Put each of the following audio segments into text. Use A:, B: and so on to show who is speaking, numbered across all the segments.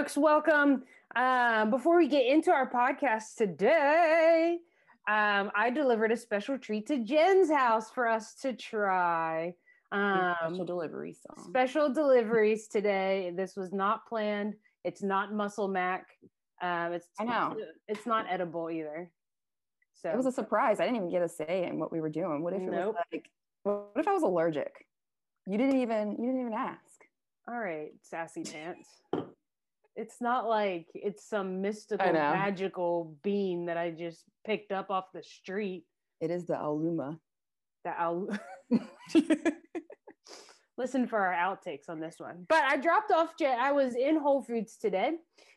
A: folks. Welcome. Um, before we get into our podcast today, um, I delivered a special treat to Jen's house for us to try. Um,
B: special delivery song.
A: special deliveries today. This was not planned. It's not muscle mac. Um, it's
B: I know.
A: It's not edible either. So
B: It was a surprise. I didn't even get a say in what we were doing. What if it
A: Nope.
B: was like, what if I was allergic? You didn't even, you didn't even ask.
A: all right, sassy pants. It's not like it's some mystical, magical bean that I just picked up off the street.
B: It is the Aluma.
A: That I'll listen for our outtakes on this one. But I dropped off Jen. I was in Whole Foods today,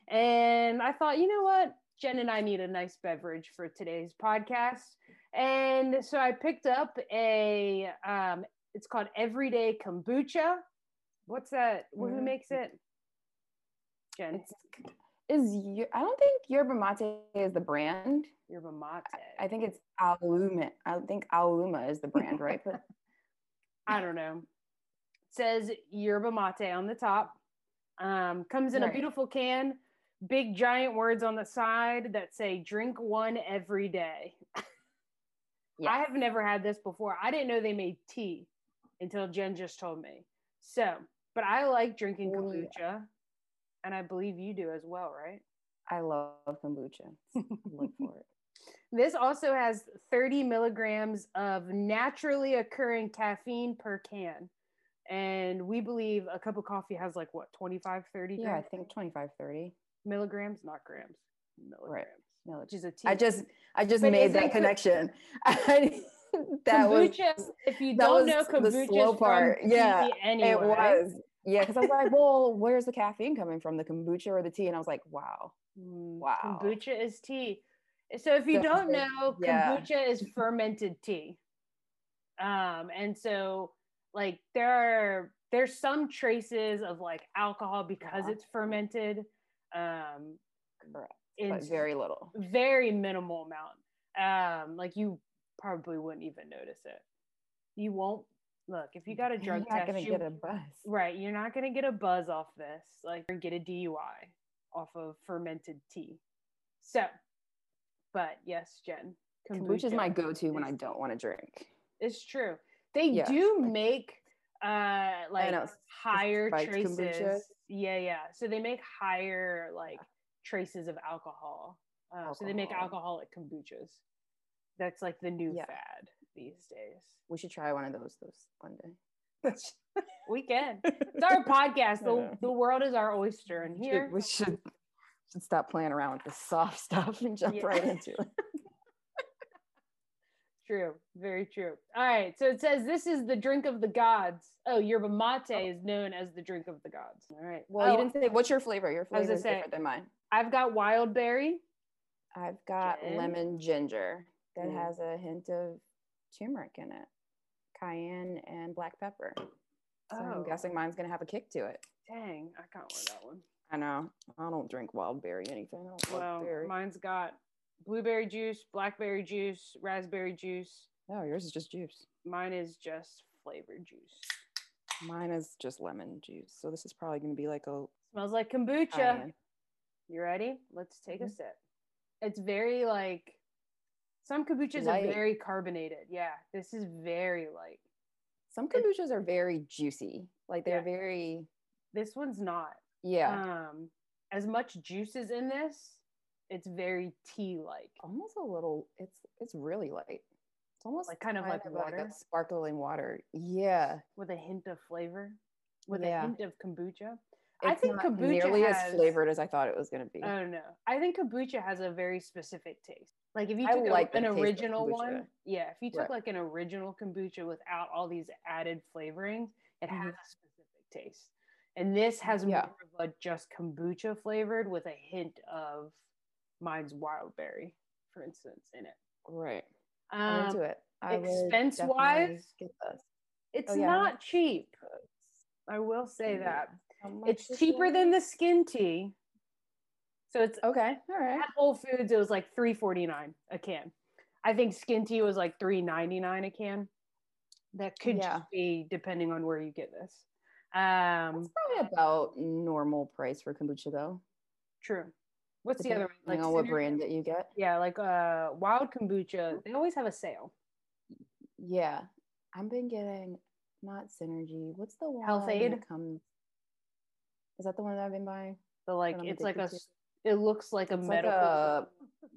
A: and I thought, you know what? Jen and I need a nice beverage for today's podcast, and so I picked up a. Um, it's called Everyday Kombucha. What's that? Who
B: Mhm.
A: makes it? Jen,
B: It's, is your, I don't think Yerba Mate is the brand.
A: yerba mate.
B: I think it's Aluma. I think Aluma is the brand, right? But
A: I don't know. It says yerba mate on the top. Um, comes in a beautiful can, big giant words on the side that say drink one every day. I have never had this before. I didn't know they made tea until Jen just told me. So, but I like drinking
B: Oh,
A: kombucha, and I believe you do as well, right?
B: I love kombucha. Look for it.
A: This also has 30 milligrams of naturally occurring caffeine per can. And we believe a cup of coffee has like what, 25, 30
B: Yeah, I think 25, 30.
A: milligrams, not grams, milligrams,
B: No,
A: which is a tea.
B: I just I just
A: But
B: made that connection. that was
A: if you don't know
B: was the
A: kombucha
B: slow part. Yeah,
A: anyway.
B: it was. Yeah, because I was like, well, where's the caffeine coming from? The kombucha or the tea? And I was like, wow.
A: Mm,
B: Wow.
A: Kombucha is tea. So if you
B: So
A: don't know,
B: yeah.
A: kombucha is fermented tea. Um, and so like there are there's some traces of like alcohol because
B: Yeah.
A: it's fermented. Um
B: Correct. But very little.
A: very minimal amount. Um, like you probably wouldn't even notice it. You won't look if you got a drug
B: You're not
A: test.
B: gonna
A: you-
B: get a buzz.
A: Right, you're not gonna get a buzz off this, like or get a DUI off of fermented tea. So, but yes, Jen,
B: Kombucha is my go-to when I don't want to drink.
A: It's true. They
B: Yeah.
A: do make uh like
B: know,
A: higher traces.
B: kombucha.
A: Yeah, yeah. So they make higher like traces of alcohol. Uh, So they make alcoholic kombuchas. That's like the new
B: Yeah.
A: fad these days.
B: We should try one of those those one day.
A: We can. It's our podcast. The, the world is our oyster, and
B: We should-
A: here
B: we should should stop playing around with the soft stuff and jump
A: Yeah.
B: right into it.
A: True, very true. All right, so it says this is the drink of the gods. Oh, yerba mate is known as the drink of the gods. All right.
B: Well,
A: Oh,
B: you didn't say what's your flavor. Your flavor is
A: say-
B: different than mine.
A: I've got wild berry.
B: I've got
A: Jen?
B: lemon ginger that
A: Mm.
B: has a hint of turmeric in it, cayenne and black pepper. So
A: Oh.
B: I'm guessing mine's gonna have a kick to it.
A: Dang, I can't wear that one.
B: I know. I don't drink wild berry anything. I don't
A: Well, mine's got blueberry juice, blackberry juice, raspberry juice.
B: No, yours is just juice.
A: Mine is just flavored juice.
B: Mine is just lemon juice. So this is probably gonna be like a
A: Smells like kombucha.
B: cayenne.
A: You ready? Let's take a
B: Mhm.
A: sip. It's very like some kombuchas
B: Light.
A: are very carbonated. Yeah, this is very light.
B: Some kombuchas are very juicy. Like they're
A: Yeah.
B: very
A: This one's not.
B: yeah,
A: Um, as much juice is in this, it's very tea like.
B: almost a little. It's it's really light. It's almost
A: Like kind of like
B: a
A: water?
B: sparkling water. Yeah,
A: with a hint of flavor, with
B: Yeah.
A: a hint of kombucha.
B: it's
A: I think
B: not
A: kombucha
B: nearly
A: has,
B: as flavored as I thought it was gonna be.
A: I don't know. I think kombucha has a very specific taste. Like if you took
B: like the
A: an original one, yeah. If you took
B: Right.
A: like an original kombucha without all these added flavorings, it has
B: Mhm.
A: a specific taste. And this has
B: Yeah.
A: more of a just kombucha flavored with a hint of mine's wild berry, for instance, in it.
B: right. I'm
A: Um,
B: into it. I
A: expense wise, it's
B: Oh, yeah,
A: not cheap. I will say
B: Yeah.
A: that. It's cheaper than the skin tea. So it's
B: Okay, all right.
A: at Whole Foods, it was like three forty nine a can. I think skin tea was like three ninety nine a can. That could
B: Yeah.
A: just be depending on where you get this. Um,
B: That's probably about normal price for kombucha though.
A: True. What's the other one?
B: Depending on what brand that you get.
A: Yeah, like uh wild kombucha. They always have a sale.
B: Yeah, I've been getting not synergy. What's the one Health-Ade? comes? Is that the one that I've been buying?
A: The like it's like a it looks like a
B: It's like a-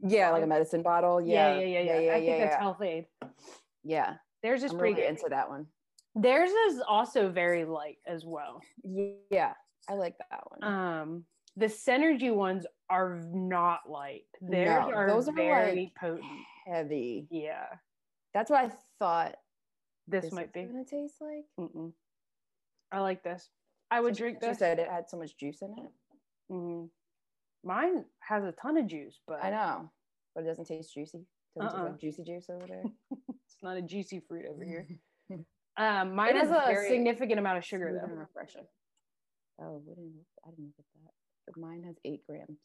B: Yeah, like a medicine bottle.
A: yeah,
B: Yeah,
A: yeah, yeah, yeah.
B: yeah,
A: I think
B: yeah.
A: that's
B: yeah.
A: Health-Ade.
B: Yeah,
A: Theirs is
B: I'm
A: pretty
B: really into that one.
A: Theirs is also very light as well.
B: Yeah, I like that one.
A: Um the Synergy ones are not light. Theirs
B: No,
A: are
B: those are,
A: very
B: like,
A: potent.
B: Heavy.
A: Yeah.
B: That's what I thought
A: This,
B: this
A: might be.
B: gonna taste like.
A: Mm-mm. I like this. I would
B: She-
A: drink
B: She
A: this.
B: said it had so much juice in it.
A: Mhm. Mine has a ton of juice, but
B: I know, but it doesn't taste juicy. Doesn't
A: Uh-uh.
B: taste like juicy juice over there.
A: it's not a juicy fruit over here. Um, mine
B: It
A: has a significant amount of sugar though.
B: refreshing. Oh, what didn't I didn't at that. But mine has eight grams.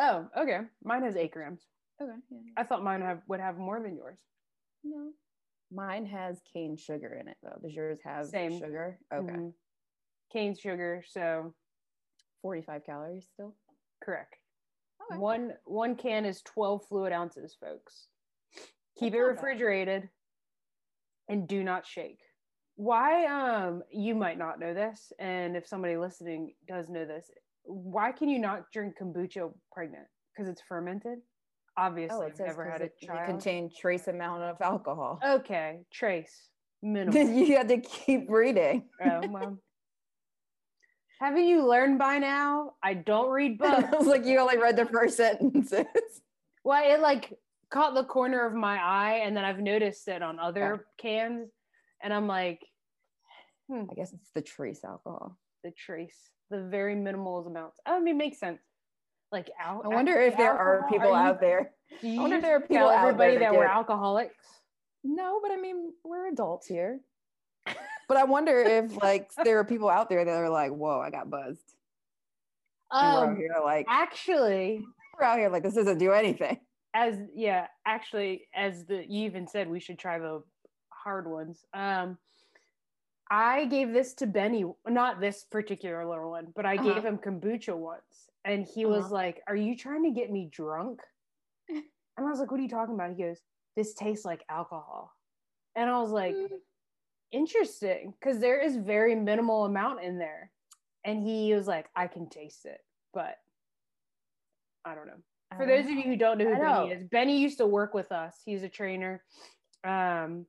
A: Oh, okay. Mine has eight grams.
B: Okay. Yeah, yeah.
A: I thought mine have would have more than yours.
B: No. Mine has cane sugar in it though. Does yours have
A: Same.
B: sugar? Okay.
A: Mhm. Cane sugar, so
B: 45 calories still.
A: correct.
B: Okay.
A: One one can is 12 fluid ounces, folks. Keep it refrigerated and do not shake. Why um you might not know this and if somebody listening does know this, why can you not drink kombucha pregnant? Cuz it's fermented? Obviously,
B: Oh,
A: I've
B: it
A: never had a
B: it, it
A: child.
B: contain trace amount of alcohol.
A: okay, trace minimal.
B: you had to keep reading.
A: oh, well. Haven't you learned by now? I don't read
B: I
A: books.
B: was like, you only read the first sentences.
A: Well, it like caught the corner of my eye, and then I've noticed it on other cans, and I'm like, hmm,
B: I guess it's the trace alcohol.
A: the trace, the very minimal amounts. I mean, it makes sense. Like, al-
B: I wonder if there are people
A: you-
B: out there.
A: Do you
B: I wonder if there are people out
A: everybody
B: there that
A: that we're alcoholics?
B: No, but I mean, we're adults here. But I wonder if like there are people out there that are like, "Whoa, I got buzzed." And we're out
A: Um,
B: here like
A: actually,
B: we're out here like this doesn't do anything.
A: as yeah, actually, as the you even said, we should try the hard ones. Um, I gave this to Benny, not this particular little one, but I
B: Uh-huh.
A: gave him kombucha once, and he was
B: Uh-huh.
A: like, "Are you trying to get me drunk?" And I was like, "What are you talking about?" He goes, "This tastes like alcohol," and I was like,
B: Mm.
A: "Interesting," because there is very minimal amount in there, and he was like, "I can taste it," but I don't know.
B: I
A: For
B: don't
A: those of you who don't know who Benny is, Benny used to work with us. He's a trainer. Um,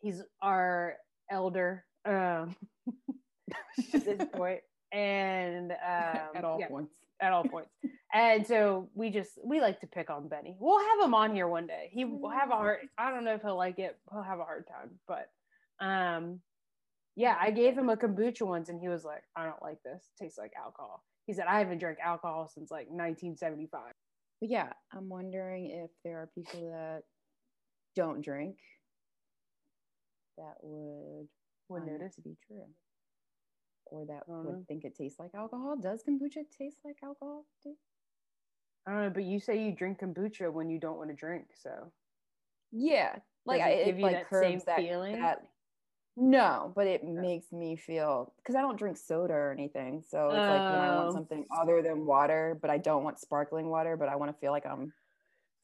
A: he's our elder um, at this point, and um,
B: at all
A: yeah,
B: points.
A: at all points. And so we just we like to pick on Benny. We'll have him on here one day. He will have a hard. I don't know if he'll like it. He'll have a hard time, but um, yeah. I gave him a kombucha once, and he was like, "I don't like this. It tastes like alcohol." He said, "I haven't drank alcohol since like 1975."
B: But yeah, I'm wondering if there are people that don't drink that would
A: Would notice.
B: to be true, or that would
A: know.
B: think it tastes like alcohol. Does kombucha taste like alcohol? too?
A: I don't know, but you say you drink kombucha when you don't want to drink, so
B: Yeah, like
A: Does it
B: it,
A: give you
B: like
A: that same
B: that,
A: feeling?
B: that no, but it makes me feel because I don't drink soda or anything. So it's like when I
A: Oh.
B: want something other than water, but I don't want sparkling water, but I want to feel like I'm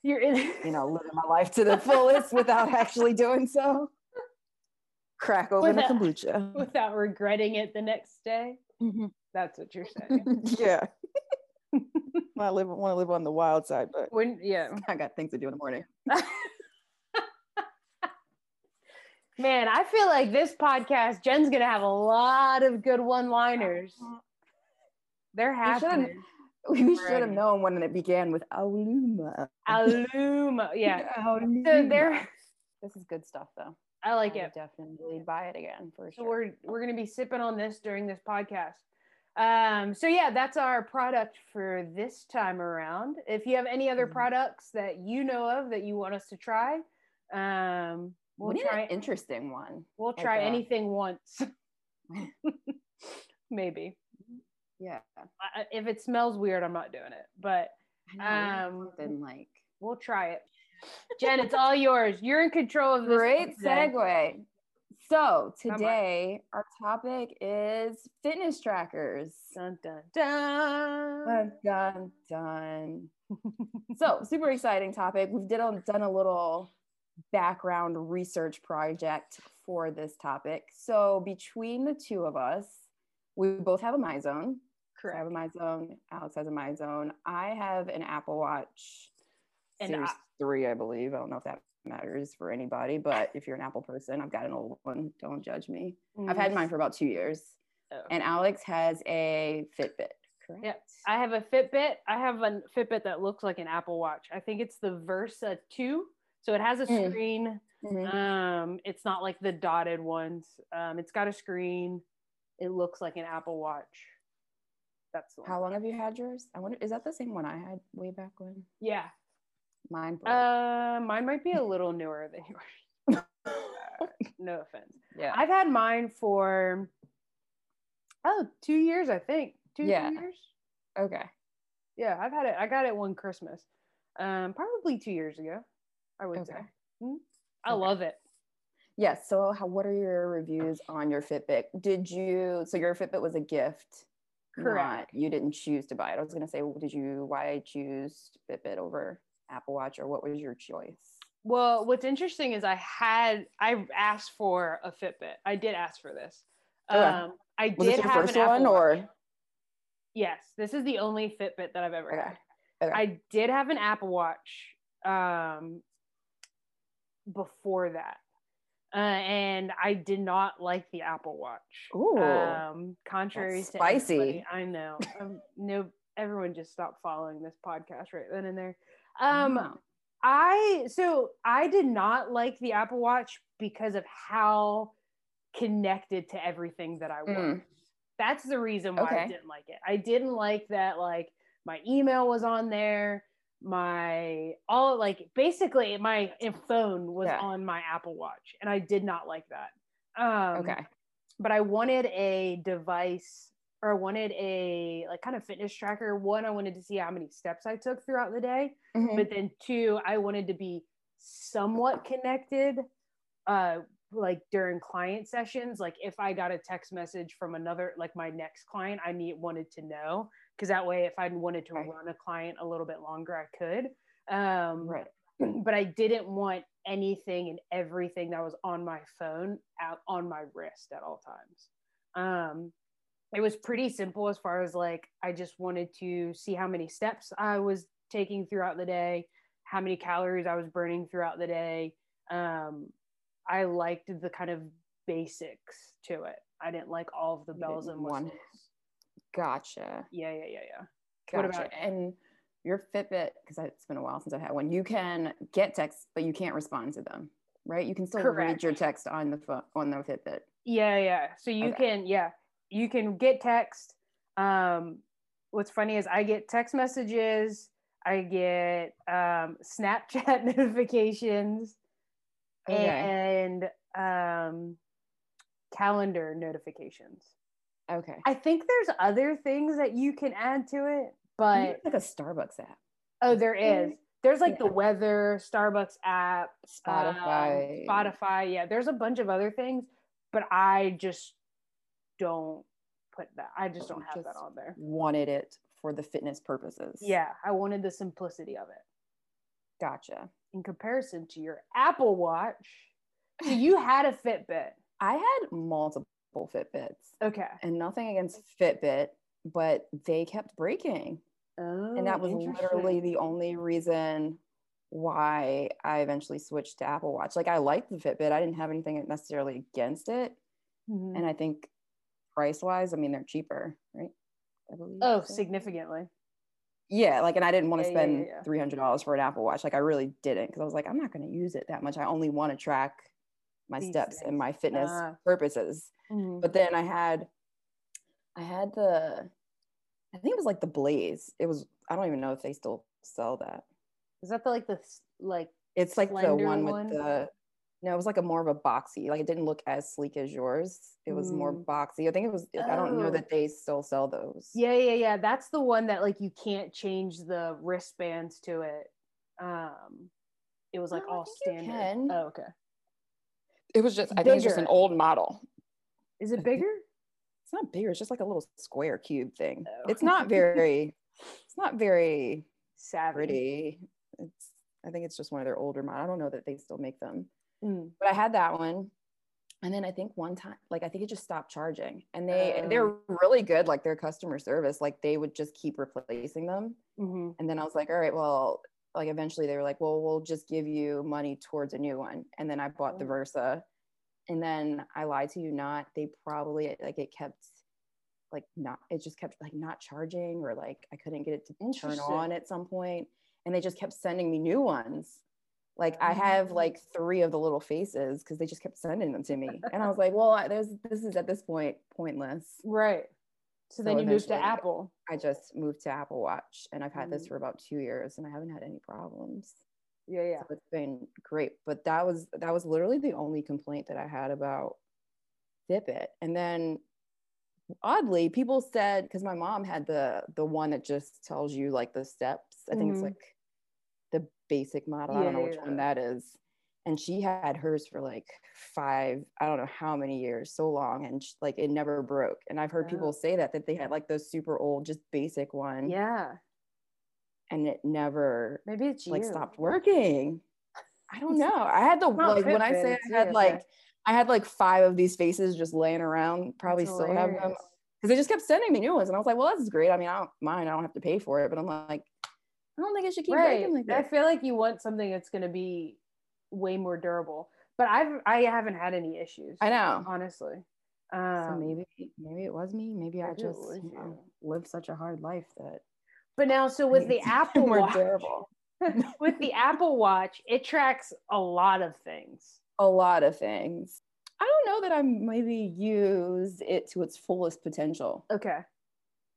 A: you're in.
B: you know living my life to the fullest without actually doing so. Crack open
A: Without-
B: a kombucha.
A: without regretting it the next day.
B: Mhm.
A: That's what you're saying.
B: yeah. I live want to live on the wild side, but
A: when yeah,
B: I got things to do in the morning.
A: Man, I feel like this podcast, Jen's gonna have a lot of good one-liners. They're happening.
B: We should have known when it began with Aluma.
A: Aluma, yeah. So
B: Aluma.
A: there,
B: This is good stuff, though.
A: I like
B: I
A: it.
B: definitely buy it again for
A: So
B: sure.
A: we're we're gonna be sipping on this during this podcast. Um, so yeah, that's our product for this time around. If you have any other
B: Mhm.
A: products that you know of that you want us to try, um, we'll try
B: an interesting one.
A: we'll try
B: a-
A: anything once. Maybe
B: Yeah.
A: I, if it smells weird, I'm not doing it, but
B: I know, we need
A: Um,
B: then like
A: we'll try it. Jen, it's all yours. You're in control of this.
B: great segue. So today our topic is fitness trackers.
A: Dun dun dun.
B: Dun dun dun. so super exciting topic. We've did a, done a little background research project for this topic. So between the two of us, we both have a MyZone. Correct. I have a MyZone. Alex has a MyZone. I have an Apple Watch
A: And
B: Series
A: I-
B: Three, I believe. I don't know if that matters for anybody, but if you're an Apple person, I've got an old one. Don't judge me. I've had mine mm. for about two years.
A: Oh.
B: And Alex has a Fitbit, correct?
A: Yep. I have a Fitbit. I have a Fitbit that looks like an Apple Watch. I think it's the Versa 2. So it has a
B: Mm.
A: screen.
B: Mhm.
A: Um, it's not like the dotted ones. Um, it's got a screen. It looks like an Apple Watch. That's.
B: How long have you had yours? I wonder, is that the same one I had way back when?
A: Yeah.
B: Mine. broke.
A: Uh, mine might be a little newer than yours. Uh, no offense.
B: yeah.
A: I've had mine for oh two years, I think. Two
B: Yeah.
A: two years.
B: okay.
A: Yeah, I've had it. I got it one Christmas, um, probably two years ago. I would say.
B: Okay.
A: Mhm. I
B: Okay.
A: love it.
B: Yes. So, how, what are your reviews on your Fitbit? Did you? So, your Fitbit was a gift.
A: Correct.
B: not- you didn't choose to buy it. I was going to say, did you? Why I choose Fitbit over Apple Watch, or what was your choice?
A: Well, what's interesting is I had I asked for a Fitbit. I did ask for this.
B: Okay.
A: Um, I
B: Was
A: did have
B: first
A: an Apple
B: one,
A: Watch. yes? This is the only Fitbit that I've ever
B: Okay.
A: had. I did have an Apple Watch um, before that, uh, and I did not like the Apple Watch.
B: Ooh,
A: um, contrary to
B: spicy.
A: I know. Um, no, everyone just stopped following this podcast right then and there. Um. I so I did not like the Apple Watch because of how connected to everything that I was.
B: Mm.
A: That's the reason why I didn't like it. I didn't like that like my email was on there, my all like basically my phone was
B: Yeah.
A: on my Apple Watch, and I did not like that. Um,
B: okay.
A: but I wanted a device or I wanted a like kind of fitness tracker. One, I wanted to see how many steps I took throughout the day,
B: Mhm.
A: but then two, I wanted to be somewhat connected uh like during client sessions like if i got a text message from another like my next client i need wanted to know because that way if i wanted to
B: Right.
A: run a client a little bit longer i could um
B: Right.
A: but I didn't want anything and everything that was on my phone out on my wrist at all times. Um, it was pretty simple as far as like I just wanted to see how many steps I was taking throughout the day, how many calories I was burning throughout the day. Um, I liked the kind of basics to it. I didn't like all of the bells and whistles.
B: Gotcha.
A: Yeah, yeah, yeah, yeah.
B: Gotcha.
A: What about-
B: and your Fitbit, because it's been a while since I've had one, you can get texts, but you can't respond to them, right? You can still read your text on the phone on the Fitbit.
A: Yeah, yeah. So you
B: Okay.
A: can, yeah, you can get text. Um, what's funny is I get text messages, I get um, Snapchat notifications,
B: Okay.
A: and um, calendar notifications.
B: Okay.
A: I think there's other things that you can add to it, but
B: like a Starbucks app,
A: oh, there is. There's like the weather, Starbucks app, um,
B: Spotify.
A: Spotify. Yeah, there's a bunch of other things, but I just don't put that. I just don't have that on there.
B: Wanted it for the fitness purposes.
A: Yeah, I wanted the simplicity of it
B: Gotcha.
A: in comparison to your Apple Watch. So you had a Fitbit.
B: I had multiple Fitbits
A: Okay.
B: and nothing against Fitbit, but they kept breaking.
A: Oh,
B: and that was literally the only reason why I eventually switched to Apple Watch. Like I liked the Fitbit. I didn't have anything necessarily against it.
A: Mhm.
B: And I think price wise, I mean they're cheaper, right? I believe.
A: Oh,
B: so.
A: significantly.
B: Yeah, like and I didn't want to
A: Yeah,
B: spend
A: yeah, yeah.
B: three hundred dollars for an Apple Watch. Like I really didn't because I was like, I'm not gonna use it that much. I only want to track my
A: These
B: steps
A: things.
B: and my fitness
A: Ah.
B: purposes.
A: Mhm.
B: But then I had I had the I think it was like the Blaze. It was I don't even know if they still sell that.
A: Is that the like the like
B: It's like the
A: slender
B: one with
A: one?
B: the no, it was like a more of a boxy. Like it didn't look as sleek as yours. It was more
A: Mm.
B: boxy. I think it was. I don't know
A: Oh.
B: that they still sell those.
A: Yeah, yeah, yeah. That's the one that like you can't change the wristbands to it. Um it was like
B: No,
A: all standard. Oh, okay.
B: It was just, I think it's just an old model.
A: Is it bigger?
B: It's not bigger. It's just like a little square cube thing.
A: Oh.
B: It's not very, it's not very
A: Savvy.
B: pretty. It's, I think it's just one of their older models. I don't know that they still make them,
A: Mm.
B: but I had that one. And then I think one time, like I think it just stopped charging, and they they're really good. Like their customer service, like they would just keep replacing them.
A: Mhm.
B: And then I was like, all right, well, like eventually they were like, well, we'll just give you money towards a new one. And then I bought the
A: Oh.
B: Versa. And then I lied to you not, they probably like it kept like not, it just kept like not charging or like I couldn't get it to turn on at some point. And they just kept sending me new ones. Like I
A: Oh.
B: have like three of the little faces because they just kept sending them to me. And I was like, well, I- there's this is at this point pointless.
A: Right. So, then you moved to Apple.
B: I just moved to Apple Watch and I've had this
A: Mm.
B: for about two years and I haven't had any problems.
A: Yeah, yeah.
B: So it's been great. But that was that was literally the only complaint that I had about Fitbit. And then oddly, people said because my mom had the the one that just tells you like the steps. I think
A: Mhm.
B: it's like the basic model. I don't know which
A: Yeah.
B: one that is. And she had hers for like five, I don't know how many years, so long, and sh- like it never broke. And I've heard
A: Oh.
B: people say that that they had like those super old, just basic one,
A: Yeah.
B: and it never
A: Maybe it's you.
B: like stopped working. I don't know. I had the like when I say I had like. I had like five of these faces just laying around. Probably
A: That's
B: still have them because they just kept sending me new ones, and I was like, well, this is great. I mean, I don't mind. I don't have to pay for it, but I'm like, I don't think it should keep
A: Right.
B: breaking like
A: that.
B: I
A: feel like you want something that's going to be way more durable. But I've I haven't had any issues.
B: I know.
A: honestly.
B: So
A: Um,
B: maybe maybe it was me. Maybe I just you know, lived such a hard life that
A: But now, so with the Apple
B: more
A: Watch,
B: durable.
A: with the Apple Watch, it tracks a lot of things.
B: a lot of things. I don't know that I maybe use it to its fullest potential.
A: Okay.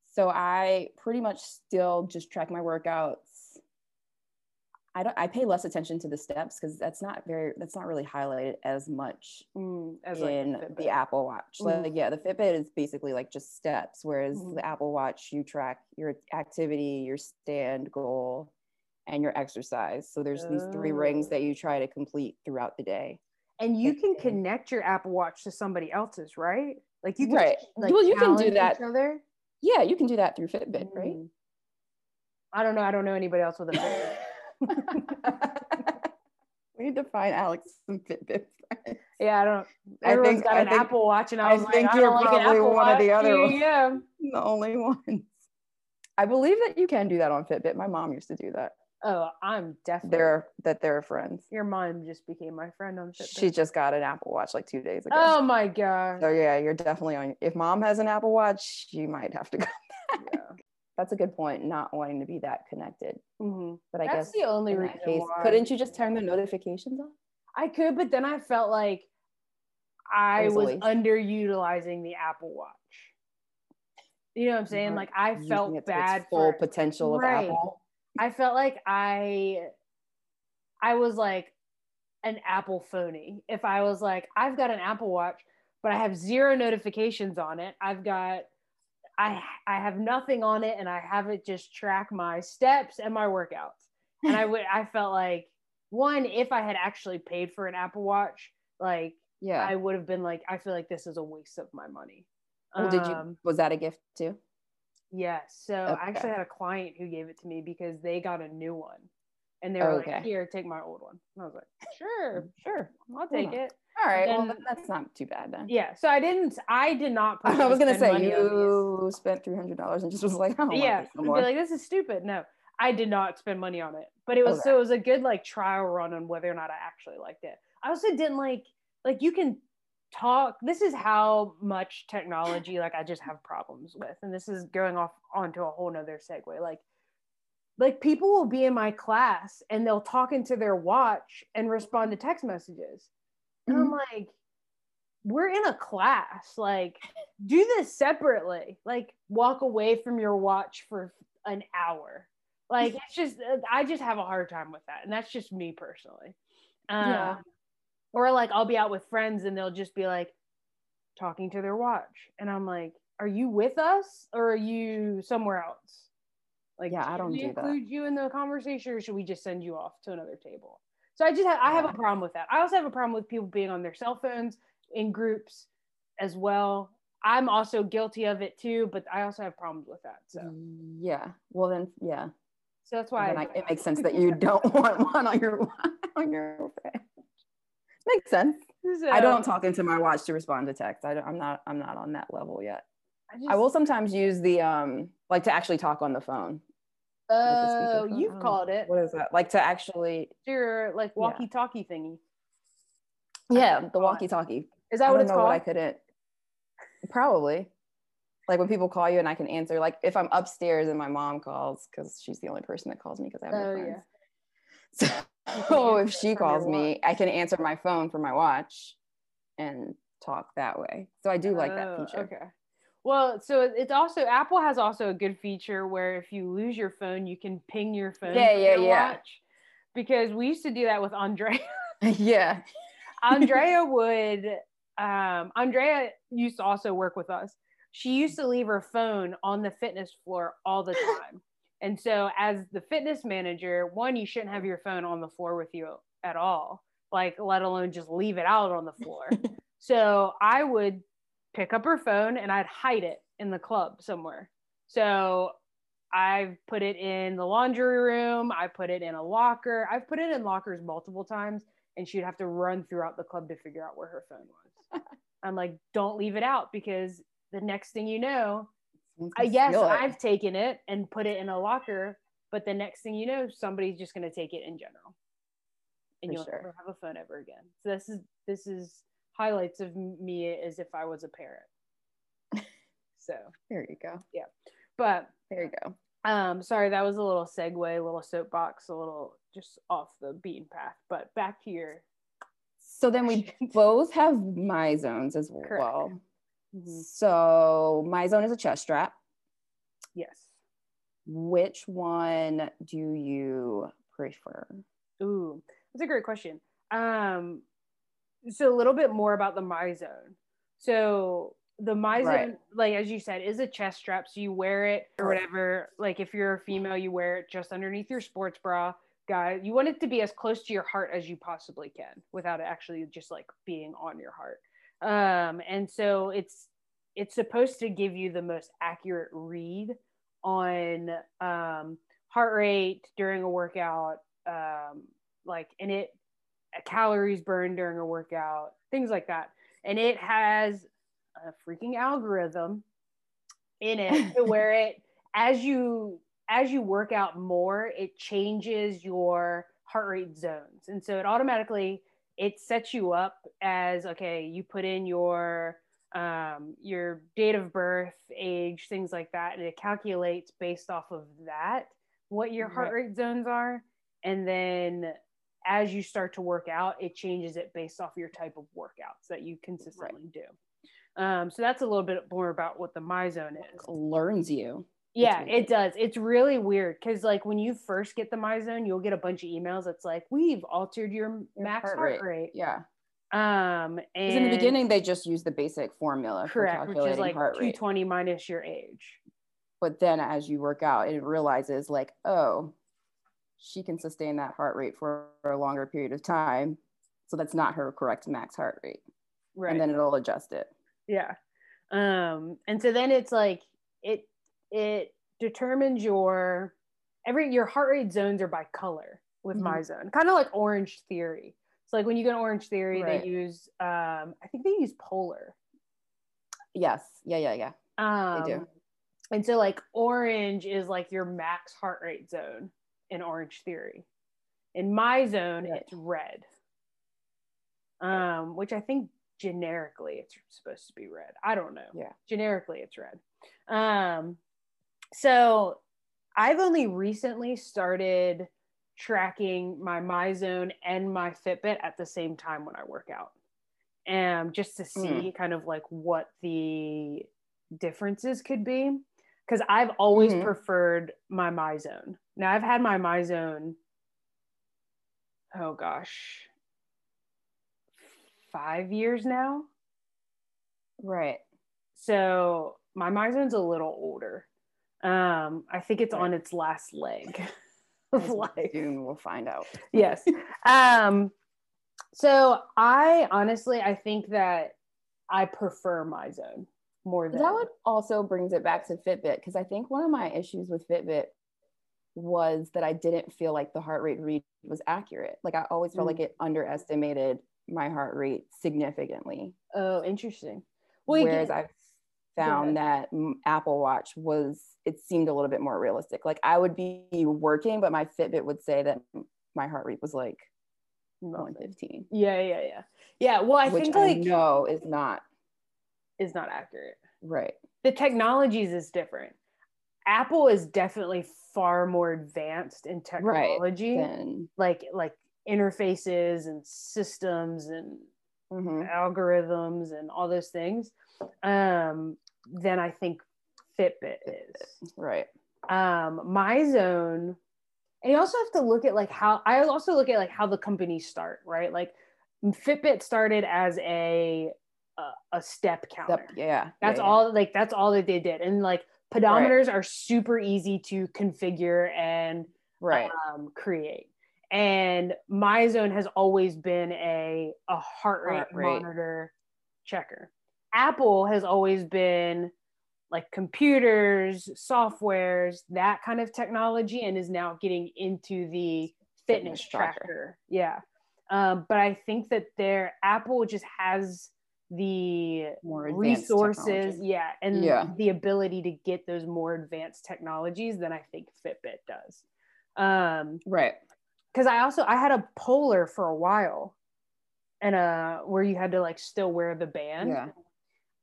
B: So I pretty much still just track my workouts. I don't I pay less attention to the steps because that's not very that's not really highlighted as much
A: Mm, as
B: in
A: a
B: the. Apple Watch.
A: Mhm.
B: Like yeah, the Fitbit is basically like just steps, whereas
A: Mhm.
B: the Apple Watch you track your activity, your stand goal, and your exercise. So there's these three rings
A: Oh.
B: that you try to complete throughout the day.
A: And you can connect your Apple Watch to somebody else's, right? Like you can
B: Right.
A: like,
B: Well, you can do that. Yeah, you can do that through Fitbit, right?
A: Mm. I don't know. I don't know anybody else with a Fitbit.
B: we need to find Alex some Fitbit friends.
A: Yeah, I don't.
B: I
A: Everyone's
B: think-
A: got
B: I
A: an
B: think-
A: Apple Watch, and I
B: I
A: was like,
B: think
A: I
B: you're
A: like
B: probably
A: Apple
B: one of the other
A: Here
B: ones. the only ones. I believe that you can do that on Fitbit. My mom used to do that.
A: Oh, I'm definitely.
B: They're that they're friends.
A: Your mom just became my friend on Fitbit.
B: She just got an Apple Watch like two days ago.
A: oh my god.
B: So yeah, you're definitely on. If mom has an Apple Watch, you might have to go.
A: Yeah.
B: That's a good point. Not wanting to be that connected,
A: Mhm.
B: but I guess
A: That's
B: guess
A: the only reason
B: case, couldn't you just turn the notifications off?
A: I could, but then I felt like I
B: was
A: underutilizing the Apple Watch. You know what I'm saying? Like I felt
B: it to its
A: bad
B: full
A: for
B: potential of
A: Right.
B: Apple.
A: I felt like I I was like an Apple phony. If I was like, I've got an Apple Watch, but I have zero notifications on it. I've got I I have nothing on it and I have it just track my steps and my workouts. And I would I felt like one, if I had actually paid for an Apple Watch, like
B: Yeah.
A: I would have been like, I feel like this is a waste of my money.
B: well, did you?
A: Um,
B: Was that a gift too?
A: Yes. So I actually had a client who gave it to me because they got a new one. And they were
B: Okay.
A: like, here, take my old one. And I was like, sure,
B: Sure.
A: I'll take it.
B: All right. well,
A: then-
B: then that's not too bad then.
A: Yeah. So I didn't, I did not.
B: I was gonna say
A: money on these.
B: you spent three hundred dollars and just was like, don't
A: yeah.
B: this no
A: I'd be like, this is stupid. No, I did not spend money on it. But it was,
B: Okay.
A: so it was a good like trial run on whether or not I actually liked it. I also didn't like, like you can talk. This is how much technology, like I just have problems with. And this is going off onto a whole nother segue. Like, like people will be in my class and they'll talk into their watch and respond to text messages. And I'm like, we're in a class. Like, do this separately. Like, walk away from your watch for an hour. Like, it's just, I just have a hard time with that. And that's just me personally. Um,
B: Yeah.
A: Or like, I'll be out with friends and they'll just be like talking to their watch. And I'm like, are you with us or are you somewhere else? Like,
B: Yeah, I don't do that.
A: include you in the conversation or should we just send you off to another table? So I just have, I have a problem with that. I also have a problem with people being on their cell phones in groups as well. I'm also guilty of it too, but I also have problems with that. So
B: Yeah. Well then, yeah.
A: so that's why I,
B: it makes sense that you don't want one on your on your phone. Makes sense. I don't talk into my watch to respond to text. I don't, I'm not I'm not on that level yet.
A: I, just,
B: I will sometimes use the um like to actually talk on the phone. The
A: Oh, you've
B: don't
A: called it
B: What is that? Like to actually
A: your like walkie-talkie thingy.
B: yeah, the walkie-talkie.
A: Is that
B: I
A: what
B: don't
A: it's
B: know what I couldn't. Probably. Like when people call you and I can answer. Like if I'm upstairs and my mom calls, because she's the only person that calls me because I have no
A: Oh,
B: friends.
A: yeah.
B: So if she calls me, I can answer my phone from my watch and talk that way. So I do like that
A: Oh,
B: feature.
A: Okay. Well, so it's also Apple has also a good feature where if you lose your phone, you can ping your phone.
B: Yeah, yeah,
A: your
B: yeah.
A: Watch. Because we used to do that with Andrea.
B: yeah.
A: Andrea would um Andrea used to also work with us. She used to leave her phone on the fitness floor all the time. And so as the fitness manager, one you shouldn't have your phone on the floor with you at all. Like let alone just leave it out on the floor. so I would pick up her phone and I'd hide it in the club somewhere. So I've put it in the laundry room, I put it in a locker. I've put it in lockers multiple times and she'd have to run throughout the club to figure out where her phone was. I'm like, don't leave it out because the next thing you know, uh, yes. I've taken it and put it in a locker, but the next thing you know, somebody's just going to take it in general, and
B: For
A: you'll
B: sure.
A: never have a phone ever again. So this is this is highlights of me as if I was a parent. so,
B: There you go. Yeah.
A: But
B: There you go.
A: um, sorry, that was a little segue, a little soapbox, a little just off the beaten path. But back to your
B: So then we both have MyZones as
A: Correct.
B: well.
A: Mhm.
B: So MyZone is a chest strap.
A: yes.
B: Which one do you prefer?
A: Ooh, that's a great question. Um, so a little bit more about the MyZone. So the MyZone,
B: Right.
A: like as you said, is a chest strap. So you wear it or whatever. Like if you're a female, you wear it just underneath your sports bra. Guy, you want it to be as close to your heart as you possibly can without it actually just like being on your heart. Um, and so it's it's supposed to give you the most accurate read on um, heart rate during a workout, um, like and it calories burned during a workout, things like that. And it has a freaking algorithm in it to where it as you as you work out more, it changes your heart rate zones. And so it automatically it sets you up as okay, you put in your um, your date of birth, age, things like that, and it calculates based off of that what your heart rate zones are. And then as you start to work out, it changes it based off your type of workouts that you consistently do. Um, so that's a little bit more about what the MyZone is.
B: Learns you.
A: Yeah, it does. It's really weird because like when you first get the MyZone, you'll get a bunch of emails that's like, "We've altered your,
B: Your
A: max
B: heart
A: heart,
B: rate.
A: rate."
B: Yeah.
A: Um, and
B: in the beginning they just use the basic formula for
A: correct, which is like
B: heart rate.
A: 220 minus your age.
B: But then as you work out, it realizes like, oh, she can sustain that heart rate for a longer period of time. So that's not her correct max heart rate.
A: Right.
B: And then it'll adjust it.
A: yeah um and so then it's like it it determines your every your heart rate zones are by color with
B: Mhm.
A: MyZone kind of like Orangetheory so like when you go to Orangetheory
B: Right.
A: they use um i think they use polar
B: Yes. Yeah, yeah, yeah.
A: um
B: do.
A: and so like orange is like your max heart rate zone in Orangetheory. In
B: MyZone
A: it's red. Um which i think generically it's supposed to be red. I don't know.
B: Yeah.
A: generically it's red. Um so i've only recently started tracking my MyZone and my fitbit at the same time when i work out. And just to see kind of like what the differences could be. Because i've always
B: Mhm.
A: preferred my MyZone now i've had my MyZone oh gosh five years now
B: Right.
A: so my MyZone's a little older. Um, I think it's
B: Right.
A: on its last leg. of life.
B: Soon we'll find out.
A: yes. Um, so I honestly, I think that I prefer MyZone more than
B: That would also brings it back to Fitbit because I think one of my issues with Fitbit was that I didn't feel like the heart rate read was accurate. Like I always felt
A: Mm.
B: like it underestimated my heart rate significantly.
A: Oh, interesting. Well, you
B: Whereas I found that Apple Watch was it seemed a little bit more realistic. Like I would be working, but my Fitbit would say that my heart rate was like 115,
A: Yeah, yeah, yeah. Yeah. Well, I think
B: I
A: like
B: know is not
A: is not accurate.
B: right.
A: The technologies is different. Apple is definitely far more advanced in technology,
B: Then
A: like like interfaces and systems and
B: mhm.
A: algorithms and all those things, um, than I think Fitbit is.
B: right.
A: um my zone and you also have to look at like how i also look at like how the companies start right like fitbit started as a a, a step counter
B: Step- yeah.
A: that's
B: yeah, yeah.
A: all like that's all that they did and like pedometers are super easy to configure and
B: Right.
A: um, create and MyZone has always been a a heart rate,
B: Heart rate.
A: monitor checker apple has always been like computers softwares that kind of technology and is now getting into the fitness,
B: Fitness tracker.
A: tracker. yeah um, but i think that their apple just has the
B: More advanced
A: resources
B: technology.
A: yeah and
B: Yeah.
A: the ability to get those more advanced technologies than i think fitbit does um
B: Right.
A: because i also i had a polar for a while and uh where you had to like still wear the band
B: Yeah.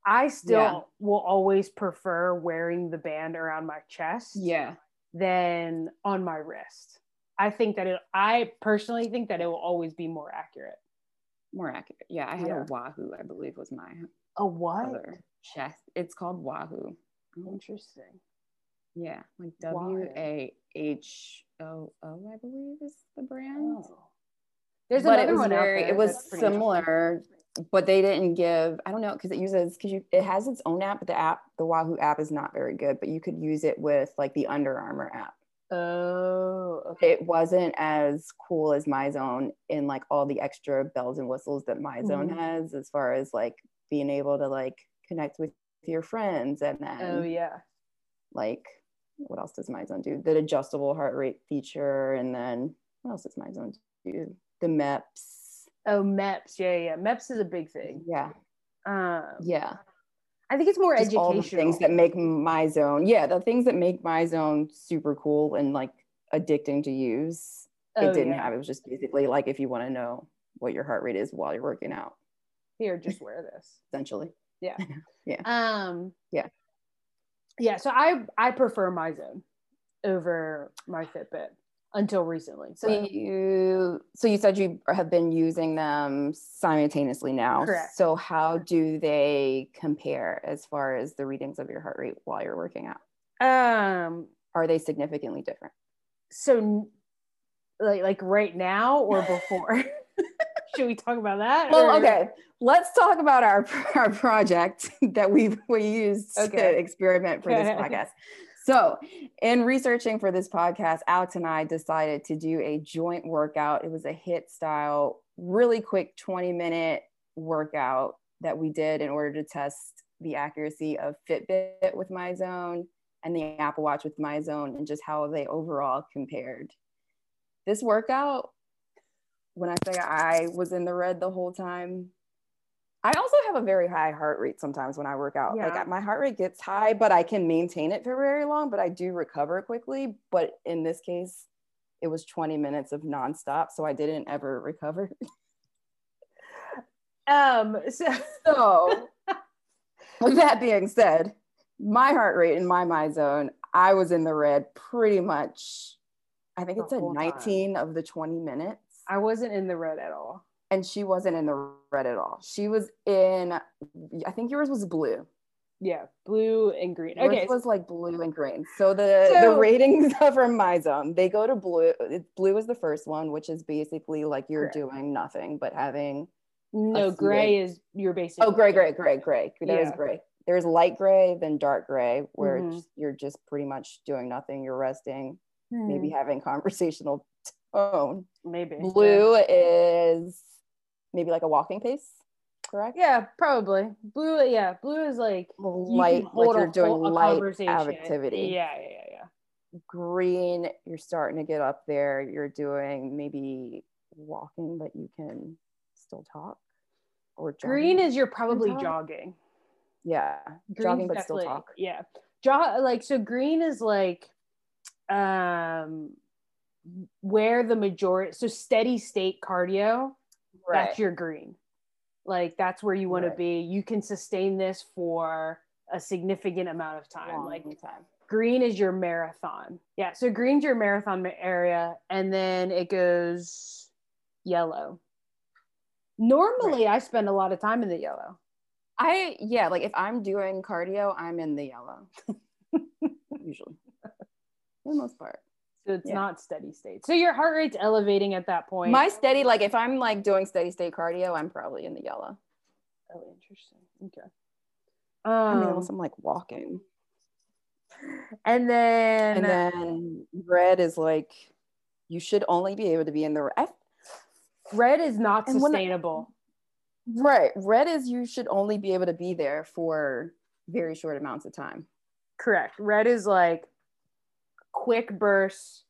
A: i still
B: Yeah.
A: will always prefer wearing the band around my chest
B: Yeah.
A: than on my wrist i think that it i personally think that it will always be more accurate
B: More accurate. Yeah. I had
A: Yeah.
B: a Wahoo, I believe was my
A: a what
B: other chest. It's called Wahoo. Oh.
A: interesting
B: Yeah. Like. W A H O O, I believe is the brand.
A: oh. there's
B: but
A: another
B: it was
A: one
B: very, it was
A: that's pretty interesting.
B: similar, but they didn't give, I don't know, because it uses, because you, it has its own app, but the app, the Wahoo app is not very good, but you could use it with like the Under Armour app.
A: Oh okay.
B: It wasn't as cool as MyZone in like all the extra bells and whistles that MyZone
A: Mhm.
B: has as far as like being able to like connect with your friends and then
A: oh yeah.
B: like what else does MyZone do? The adjustable heart rate feature and then what else does MyZone do? The MEPs.
A: Oh MEPs. Yeah yeah. MEPs is a big thing.
B: Yeah.
A: Um
B: yeah
A: i think it's more
B: just all
A: educational
B: the things that make MyZone yeah the things that make MyZone super cool and like addicting to use.
A: Oh,
B: it didn't
A: yeah.
B: have it was just basically like if you want to know what your heart rate is while you're working out.
A: Here just wear this.
B: Essentially.
A: Yeah.
B: Yeah.
A: um
B: Yeah.
A: yeah so i i prefer MyZone over my fitbit until recently
B: so. You so you said you have been using them simultaneously now.
A: Correct.
B: so how do they compare as far as the readings of your heart rate while you're working out?
A: Um.
B: Are they significantly different?
A: So like like right now or before? Should we talk about that
B: well
A: or-
B: okay let's talk about our our project that we we used
A: Okay.
B: to experiment for this podcast so in researching for this podcast alex and i decided to do a joint workout. It was a HIIT style really quick 20 minute workout that we did in order to test the accuracy of fitbit with MyZone and the apple watch with MyZone and just how they overall compared. This workout when I say I was in the red the whole time, I also have a very high heart rate sometimes when I work out.
A: Yeah.
B: Like my heart rate gets high, but I can maintain it for very long, but I do recover quickly. But in this case, it was 20 minutes of nonstop. So I didn't ever recover.
A: um so
B: So with that being said, my heart rate in my MyZone, I was in the red pretty much. I think it said
A: whole time.
B: 19 of the 20 minutes.
A: i wasn't in the red at all
B: and she wasn't in the red at all. She was in, I think yours was blue.
A: yeah blue and green
B: Yours
A: okay
B: was like blue and green. So the the
A: So-
B: ratings from MyZone, they go to blue. Blue is the first one, which is basically like you're
A: Correct.
B: doing nothing but having.
A: no gray is your basic
B: Oh, gray, gray, gray, gray. There is
A: Yeah.
B: gray. There's light gray, then dark gray, where
A: Mhm.
B: it's- you're just pretty much doing nothing. You're resting. maybe having conversational tone.
A: maybe
B: Blue is maybe like a walking pace, correct?
A: Yeah, probably blue. Yeah, blue is like you
B: Light, like you're doing light activity.
A: Yeah, yeah, yeah, yeah.
B: Green, you're starting to get up there. You're doing maybe walking, but you can still talk. Or jogging.
A: Green is you're probably
B: talk.
A: jogging.
B: yeah,
A: Green's
B: jogging, but still talk.
A: Yeah, jog like so. Green is like, um, where the majority. So steady state cardio. That's your green. Like that's where you want
B: Right.
A: to be. You can sustain this for a significant amount of time.
B: Long
A: Like
B: time.
A: green is your marathon. Yeah, so green's your marathon area, and then it goes yellow. Normally, I spend a lot of time in the yellow.
B: I yeah, like if I'm doing cardio, I'm in the yellow. Usually. For the most part.
A: So it's
B: Yeah.
A: not steady state. So your heart rate's elevating at that point.
B: My steady, like if I'm like doing steady state cardio, I'm probably in the yellow.
A: oh, interesting. Okay.
B: I mean,
A: Um,
B: unless I'm like walking.
A: and then,
B: And then red is like you should only be able to be in the red.
A: red is not
B: and when I-
A: sustainable.
B: right. Red is you should only be able to be there for very short amounts of time.
A: Correct. Red is like quick bursts.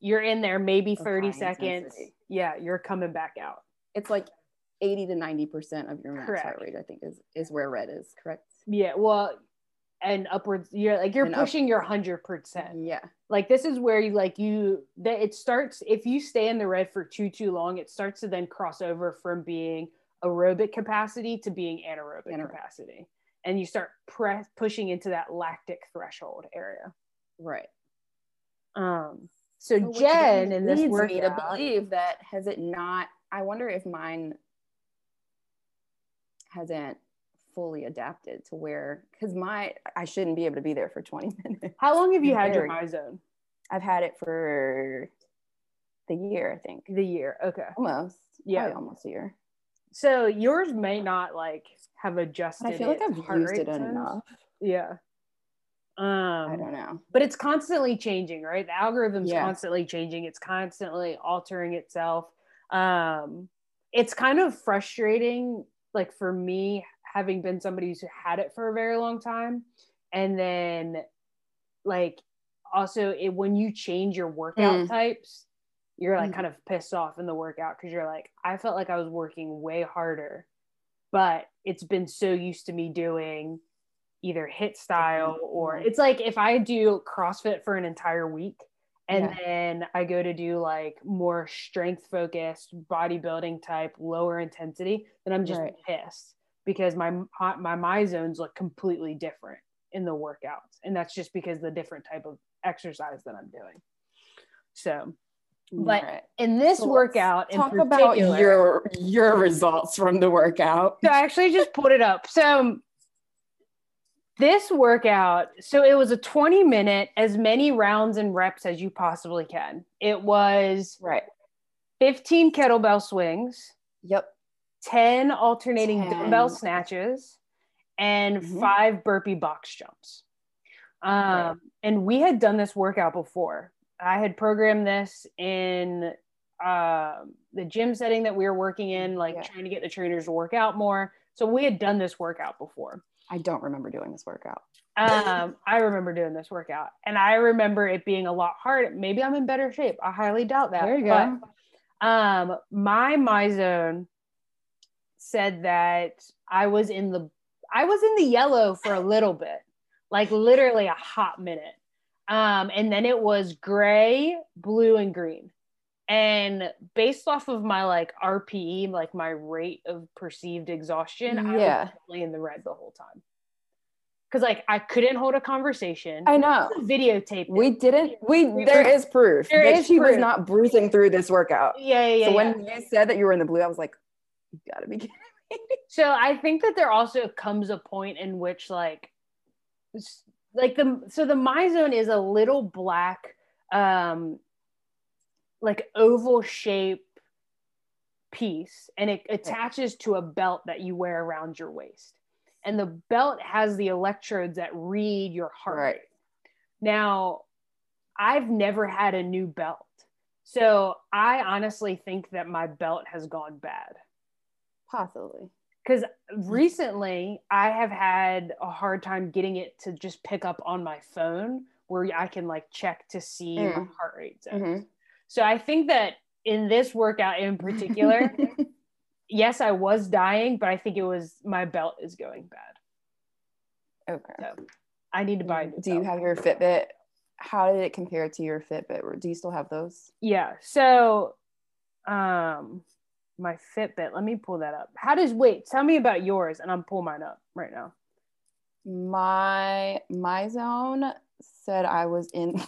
A: You're in there maybe 30
B: high
A: seconds.
B: intensity.
A: Yeah, you're coming back out.
B: It's like 80 to 90% of your max heart rate, I think, is is where red is, correct?
A: Yeah, well, and upwards, you're like you're
B: And up-
A: pushing your hundred percent.
B: Yeah.
A: Like this is where you like you that it starts if you stay in the red for too too long, it starts to then cross over from being aerobic capacity to being anaerobic
B: Anaerobic.
A: capacity, and you start press pushing into that lactic threshold area.
B: Right.
A: Um, so Jen in this
B: leads me to believe that has it not I wonder if mine hasn't fully adapted to where because my I shouldn't be able to be there for 20 minutes.
A: how long have you had your MyZone?
B: I've had it for the year, I think.
A: The year, okay.
B: Almost.
A: Yeah.
B: Almost a year.
A: So yours may not like have adjusted.
B: But I feel like I've used it enough.
A: Yeah. Um,
B: I don't know.
A: but it's constantly changing, right? The algorithm's
B: Yeah.
A: constantly changing. It's constantly altering itself. Um, it's kind of frustrating, like for me, having been somebody who's had it for a very long time, and then like also it, when you change your workout
B: Mm.
A: types, you're like
B: Mm.
A: kind of pissed off in the workout because you're like, I felt like I was working way harder, but it's been so used to me doing either HIIT style or it's like if I do CrossFit for an entire week and
B: Yeah.
A: then I go to do like more strength focused bodybuilding type lower intensity, then I'm just
B: Right.
A: pissed because my my my zones look completely different in the workouts and that's just because the different type of exercise that I'm doing. So, but
B: Right.
A: in this
B: So
A: workout in
B: talk about your your results from the workout.
A: so I actually just put it up. So this workout, so it was a 20 minute, as many rounds and reps as you possibly can. It was
B: Right.
A: 15 kettlebell swings,
B: Yep.
A: 10 alternating
B: 10.
A: dumbbell snatches, and
B: Mhm.
A: five burpee box jumps. Um,
B: Right.
A: And we had done this workout before. I had programmed this in um, the gym setting that we were working in, like
B: Yeah.
A: trying to get the trainers to work out more. So we had done this workout before.
B: I don't remember doing this workout.
A: Um, I remember doing this workout, and I remember it being a lot harder. Maybe I'm in better shape. I highly doubt that.
B: There you
A: but,
B: go.
A: um, my MyZone said that I was in the I was in the yellow for a little bit, like literally a hot minute. Um, and then it was gray, blue, and green. And based off of my like RPE, like my rate of perceived exhaustion, I was
B: Yeah.
A: definitely in the red the whole time. Cause like I couldn't hold a conversation.
B: I know.
A: videotape.
B: We didn't. We
A: We-
B: there is proof
A: There
B: that
A: is
B: she was not bruising through this workout.
A: yeah, yeah, yeah.
B: so
A: yeah.
B: when you said that you were in the blue, I was like, you gotta be kidding.
A: So I think that there also comes a point in which like like the so the MyZone is a little black um like oval shape piece and it attaches to a belt that you wear around your waist. And the belt has the electrodes that read your heart
B: Right.
A: rate. Now I've never had a new belt. So I honestly think that my belt has gone bad.
B: Possibly.
A: Because recently I have had a hard time getting it to just pick up on my phone where I can like check to see mm. my heart rate. Mm-hmm. So I think that in this workout in particular, yes, I was dying, but I think it was my belt is going bad.
B: Okay. So
A: I need to buy.
B: Do belt. you have your Fitbit? How did it compare to your Fitbit? Do you still have those?
A: Yeah. So, um, my Fitbit. Let me pull that up. How does wait? Tell me about yours, and I'm pull mine up right now.
B: My MyZone said I was in.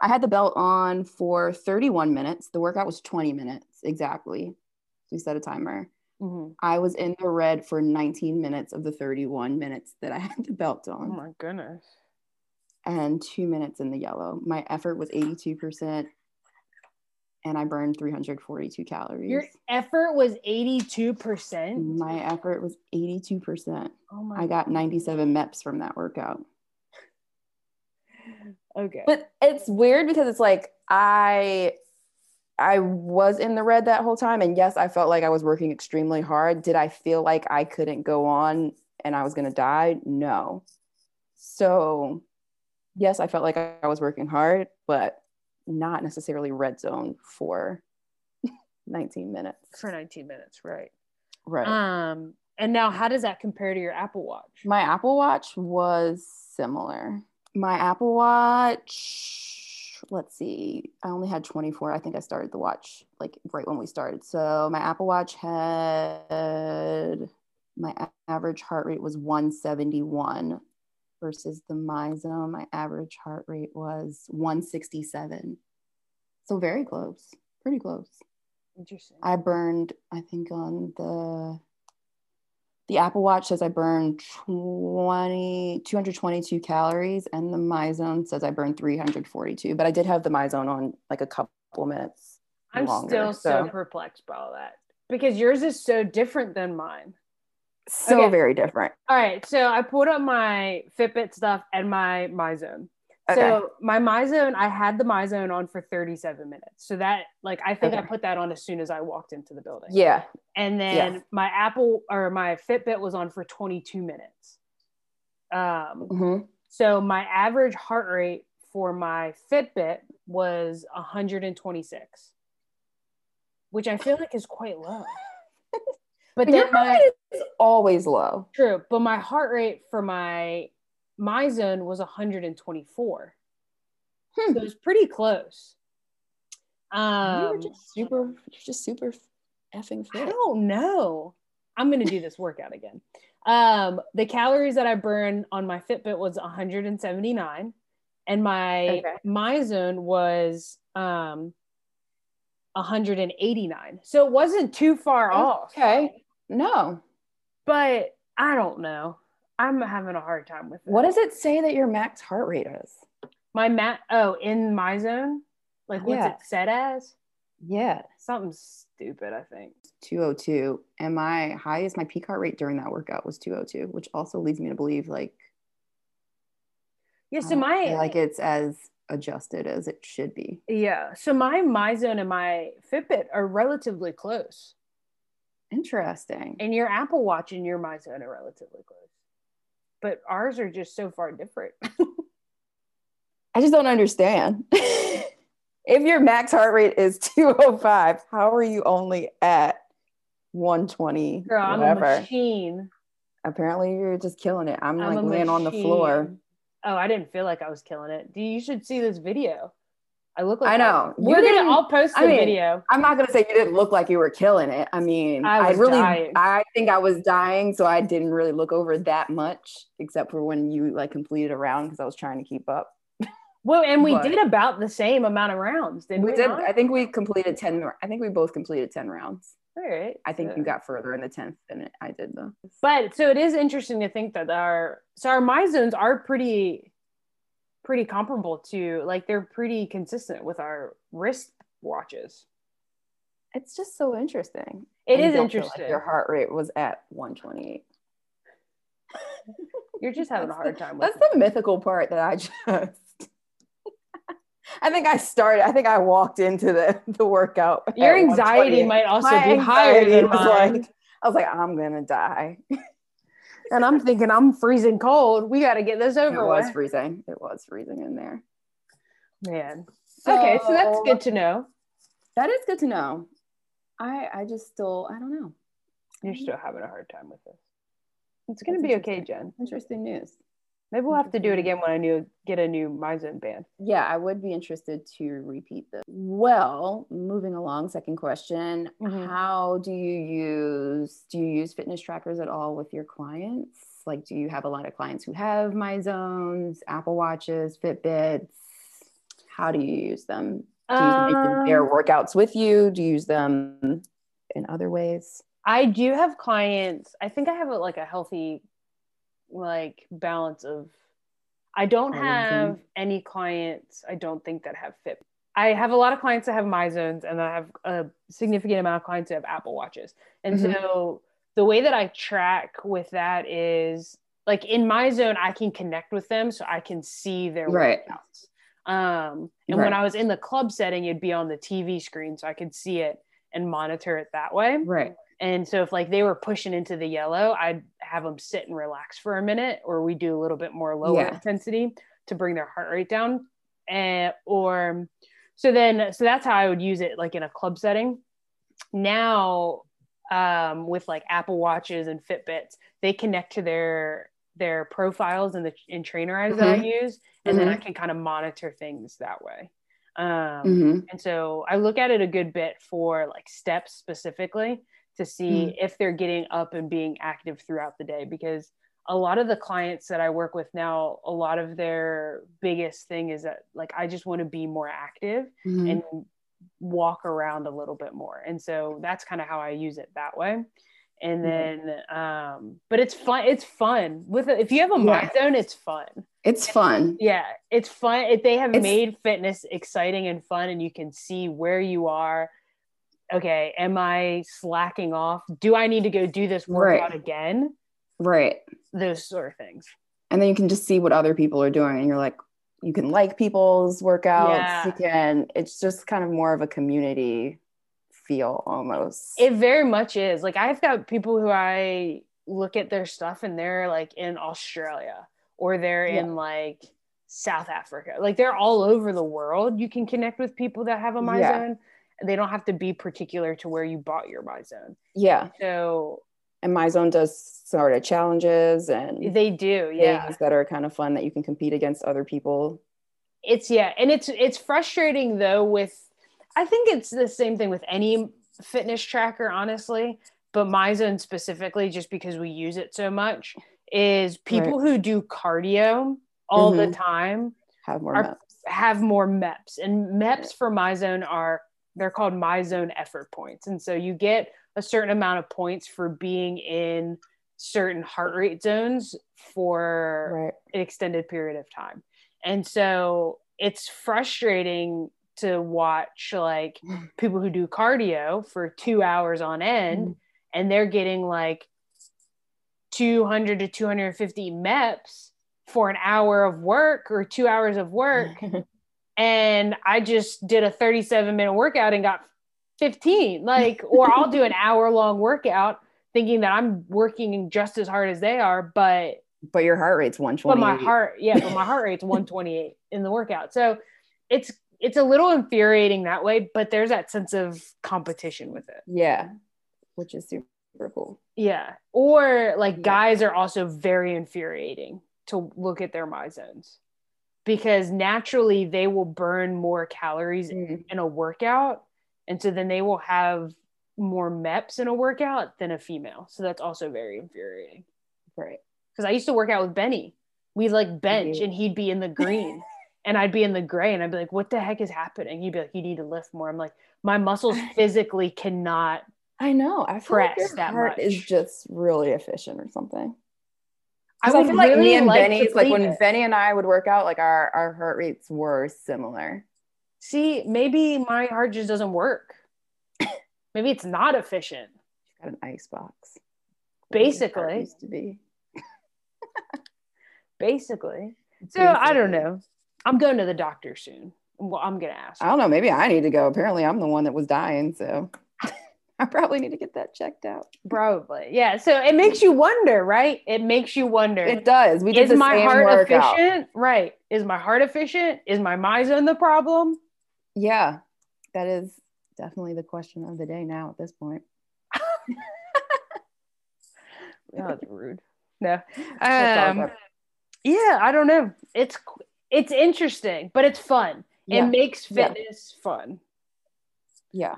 B: I had the belt on for 31 minutes. The workout was 20 minutes exactly. We set a timer. Mm-hmm. I was in the red for 19 minutes of the 31 minutes that I had the belt on.
A: Oh my goodness.
B: And two minutes in the yellow. My effort was 82% and I burned 342 calories.
A: Your effort was 82%?
B: My effort was 82%. Oh my I got 97 MEPs from that workout.
A: Okay.
B: But it's weird because it's like I I was in the red that whole time and yes, I felt like I was working extremely hard. Did I feel like I couldn't go on and I was going to die? No. So, yes, I felt like I was working hard, but not necessarily red zone for 19 minutes.
A: For 19 minutes, right.
B: Right.
A: Um and now how does that compare to your Apple Watch?
B: My Apple Watch was similar. My Apple Watch, let's see, I only had 24. I think I started the watch like right when we started. So my Apple Watch had my average heart rate was 171 versus the MyZone, my average heart rate was 167. So very close, pretty close.
A: Interesting.
B: I burned, I think on the the Apple Watch says I burned 20, 222 calories, and the MyZone says I burned 342. But I did have the MyZone on like a couple minutes.
A: I'm longer, still so. so perplexed by all that because yours is so different than mine
B: so okay. very different.
A: All right, so I pulled up my Fitbit stuff and my MyZone. Okay. So my MyZone, I had the MyZone on for 37 minutes. So that, like, I think okay. I put that on as soon as I walked into the building.
B: Yeah.
A: And then yeah. my Apple or my Fitbit was on for 22 minutes. Um, mm-hmm. So my average heart rate for my Fitbit was 126, which I feel like is quite low.
B: But, but then my is always low.
A: True, but my heart rate for my MyZone was 124. Hmm. So it was pretty close.
B: Um, you were just super, you're just super effing fit.
A: I don't know. I'm gonna do this workout again. Um, the calories that I burned on my Fitbit was 179, and my okay. MyZone was um 189. So it wasn't too far off.
B: Okay. No.
A: But I don't know. I'm having a hard time with it.
B: What does it say that your max heart rate is?
A: My mat oh, in my zone? Like what's yeah. it set as?
B: Yeah.
A: Something stupid, I think.
B: 202. And my highest, my peak heart rate during that workout was 202, which also leads me to believe like
A: Yeah, so my
B: like it's as adjusted as it should be.
A: Yeah. So my MyZone and my Fitbit are relatively close.
B: Interesting.
A: And your Apple Watch and your MyZone are relatively close. But ours are just so far different.
B: I just don't understand. if your max heart rate is 205, how are you only at 120?
A: Girl, I'm a machine.
B: Apparently, you're just killing it. I'm, I'm like laying on the floor.
A: Oh, I didn't feel like I was killing it. You should see this video. I look like
B: I know.
A: We're gonna. I'll post the I mean, video.
B: I'm not gonna say you didn't look like you were killing it. I mean, I, I really, dying. I think I was dying, so I didn't really look over that much, except for when you like completed a round because I was trying to keep up.
A: Well, and we but, did about the same amount of rounds, didn't we?
B: We did. I think we completed ten. I think we both completed ten rounds.
A: All right.
B: I think so. you got further in the tenth than I did, though.
A: But so it is interesting to think that our so our MyZones are pretty pretty comparable to like they're pretty consistent with our wrist watches.
B: It's just so interesting.
A: It is interesting.
B: Like your heart rate was at 128.
A: You're just having a hard time
B: That's the mythical part that I just I think I started. I think I walked into the the workout.
A: Your anxiety might also
B: My
A: be higher than mine.
B: like, I was like, I'm gonna die.
A: And I'm thinking I'm freezing cold. We got to get this over.
B: It was
A: with.
B: freezing. It was freezing in there.
A: Man. okay, so that's good to know.
B: That is good to know. I I just still I don't know.
A: You're still having a hard time with this. It's gonna
B: That's
A: be okay. Jen.
B: Interesting news.
A: Maybe we'll have to do it again when I new get a new MyZone band.
B: Yeah, I would be interested to repeat this. Well, moving along, second question.
A: Mhm.
B: How do you use do you use fitness trackers at all with your clients? Like do you have a lot of clients who have MyZones, Apple Watches, Fitbits? How do you use them? Do you use them their
A: Um,
B: workouts with you? Do you use them in other ways?
A: I do have clients. I think I have a, like a healthy like balance of I don't
B: All of them.
A: have any clients I don't think that have fit. I have a lot of clients that have MyZones and I have a significant amount of clients that have Apple Watches. And
B: Mhm.
A: so the way that I track with that is like in MyZone I can connect with them so I can see their
B: Right.
A: workouts. Um and when I was in the club setting it'd be on the TV screen so I could see it and monitor it that way.
B: Right.
A: And so if like they were pushing into the yellow, I'd have them sit and relax for a minute, or we do a little bit more lower
B: Yeah.
A: intensity to bring their heart rate down. And or so then so that's how I would use it like in a club setting. Now um with like Apple Watches and Fitbits, they connect to their their profiles and the in Trainerize that I use, and then I can kind of monitor things that way. Um
B: hmm
A: and so I look at it a good bit for like steps specifically to see if they're getting up and being active throughout the day because a lot of the clients that I work with now, a lot of their biggest thing is that like I just want to be more active
B: Mhm.
A: and walk around a little bit more. And so that's kind of how I use it that way. And then um but it's fun it's fun with if you have a
B: Yeah.
A: MyZone it's fun
B: It's fun.
A: yeah it's fun it, they have
B: It's-
A: made fitness exciting and fun and you can see where you are okay am i slacking off do i need to go do this workout
B: Right.
A: again
B: Right.
A: those sort of things
B: and then you can just see what other people are doing and you're like you can like people's workouts
A: Yeah.
B: you can it's just kind of more of a community feel almost
A: it very much is like i've got people who i look at their stuff and they're like in australia or they're
B: Yeah.
A: in like south africa like they're all over the world you can connect with people that have a my
B: Yeah.
A: zone they don't have to be particular to where you bought your MyZone
B: yeah
A: so
B: and MyZone does sort of challenges and
A: they do yeah.
B: things that are kind of fun that you can compete against other people.
A: It's yeah and it's it's frustrating though with i think it's the same thing with any fitness tracker honestly but MyZone specifically just because we use it so much is people who do cardio all the
B: Mhm.
A: time
B: have more
A: Are-
B: maps.
A: have more MEPs and MEPs for MyZone are they're called MyZone effort points and so you get a certain amount of points for being in certain heart rate zones for
B: right
A: an extended period of time. And so it's frustrating to watch like mm. people who do cardio for two hours on end mm. and they're getting like 200 to 250 MEPs for an hour of work or two hours of work. and I just did a 37 minute workout and got 15. Like, or I'll do an hour long workout thinking that I'm working just as hard as they are, but
B: but your heart rate's 120 but
A: my heart yeah but my heart rate's 128 in the workout. So it's it's a little infuriating that way but there's that sense of competition with it.
B: Yeah which is super cool.
A: Yeah. Or like
B: Yeah.
A: guys are also very infuriating to look at their MyZones because naturally they will burn more calories
B: Mm.
A: in a workout and so then they will have more MEPs in a workout than a female so that's also very infuriating
B: right
A: because I used to work out with Benny. We'd like bench
B: Mhm.
A: and he'd be in the green and I'd be in the gray and I'd be like, what the heck is happening? He'd be like, you need to lift more. I'm like, my muscles physically cannot.
B: i know i feel like
A: Press
B: your
A: that
B: heart is just really efficient or something
A: I
B: 'Cause I,
A: would
B: feel like
A: really
B: me and
A: like
B: Benny's like when
A: it.
B: Benny and I would work out, like our our heart rates were similar.
A: See, maybe my heart just doesn't work. maybe it's not efficient.
B: Got an ice box.
A: Basically.
B: used to be.
A: Basically. So I don't know. I'm going to the doctor soon. Well, I'm gonna ask.
B: I don't know. Maybe I need to go. Apparently, I'm the one that was dying, so I probably need to get that checked out.
A: Probably, yeah. So it makes you wonder, right? It makes you wonder.
B: It does. We did
A: is my heart
B: workout.
A: efficient? Right. Is my heart efficient? Is my MyZone the problem?
B: Yeah, that is definitely the question of the day now. At this point,
A: That's rude. No. Um, yeah, I don't know. It's it's interesting, but it's fun.
B: Yeah.
A: It makes
B: Yeah.
A: fitness fun.
B: yeah,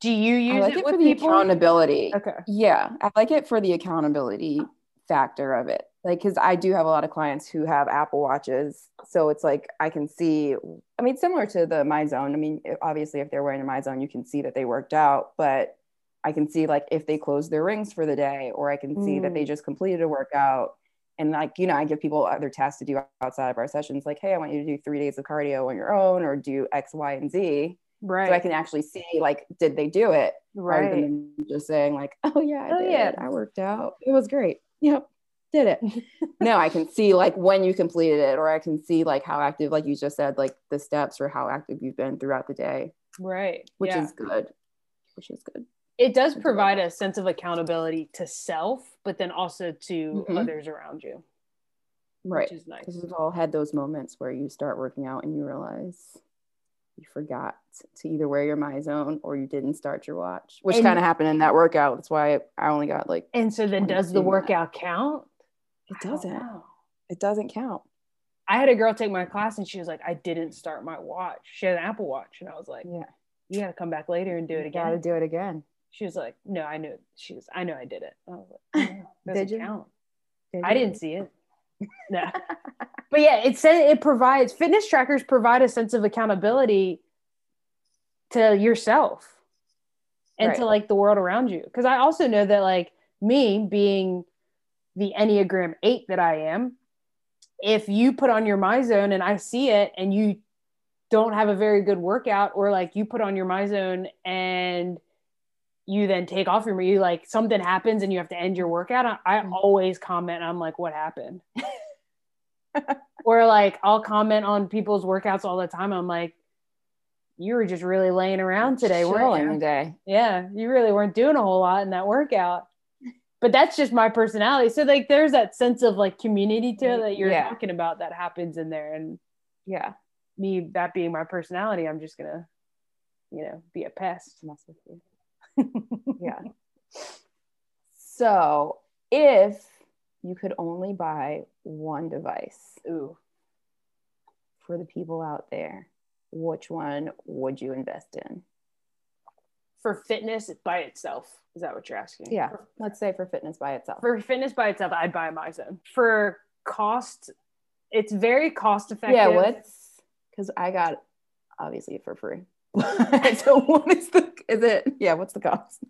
A: Do you use
B: like
A: it,
B: it
A: with
B: for the
A: people?
B: accountability.
A: Okay.
B: Yeah, I like it for the accountability factor of it. Like, because I do have a lot of clients who have Apple Watches. So it's like I can see, I mean, similar to the MyZone. I mean, obviously, if they're wearing a MyZone, you can see that they worked out, but I can see like if they closed their rings for the day, or I can see that they mm. just completed a workout. And like, you know, I give people other tasks to do outside of our sessions, like, hey, I want you to do three days of cardio on your own or do X, Y, and Z.
A: Right.
B: So I can actually see like, did they do it? rather
A: right.
B: than just saying like, "Oh yeah, I
A: Oh,
B: did
A: yeah.
B: it. I worked out. It was great. Yep, did it." no, I can see like when you completed it, or I can see like how active, like you just said, like the steps or how active you've been throughout the day,
A: right.
B: which
A: yeah.
B: is good. Which is good.
A: it does provide a sense of accountability to self, but then also to
B: Mhm.
A: others around you,
B: Right.
A: which is nice.
B: Because we've all had those moments where you start working out and you realize you forgot to either wear your MyZone or you didn't start your watch, which kind of happened in that workout. That's why I only got like
A: And so then, does the
B: 22 minutes.
A: workout count?
B: it doesn't. It doesn't count.
A: I had a girl take my class and she was like, I didn't start my watch. She had an Apple Watch. And I was like,
B: Yeah.
A: you got to come back later and do it again.
B: You Gotta do it again.
A: She was like, no, I knew. She was, I know I did it. I was like, oh, doesn't
B: Did you?
A: count. I didn't see it. No. but yeah, it says it provides fitness trackers provide a sense of accountability to yourself and to like the world around you. Because I also know that like me being the Enneagram eight that I am, if you put on your MyZone and I see it and you don't have a very good workout, or like you put on your MyZone and you then take off your you like something happens and you have to end your workout. I, I
B: Mhm.
A: always comment, I'm like, what happened? or like I'll comment on people's workouts all the time. I'm like, you were just really laying around today, weren't you?
B: day.
A: Yeah, you really weren't doing a whole lot in that workout. But that's just my personality. So like there's that sense of like community to that you're
B: Yeah.
A: talking about that happens in there. And
B: Yeah.
A: me that being my personality, I'm just gonna, you know, be a pest.
B: Mess with you. Yeah. so if you could only buy one device
A: Ooh.
B: for the people out there, which one would you invest in?
A: For fitness by itself. Is that what you're asking?
B: Yeah.
A: For,
B: Let's say for fitness by itself.
A: for fitness by itself, I'd buy MyZone. For cost, it's very cost effective.
B: yeah, what's because I got obviously for free. so what is the is it yeah, what's the cost?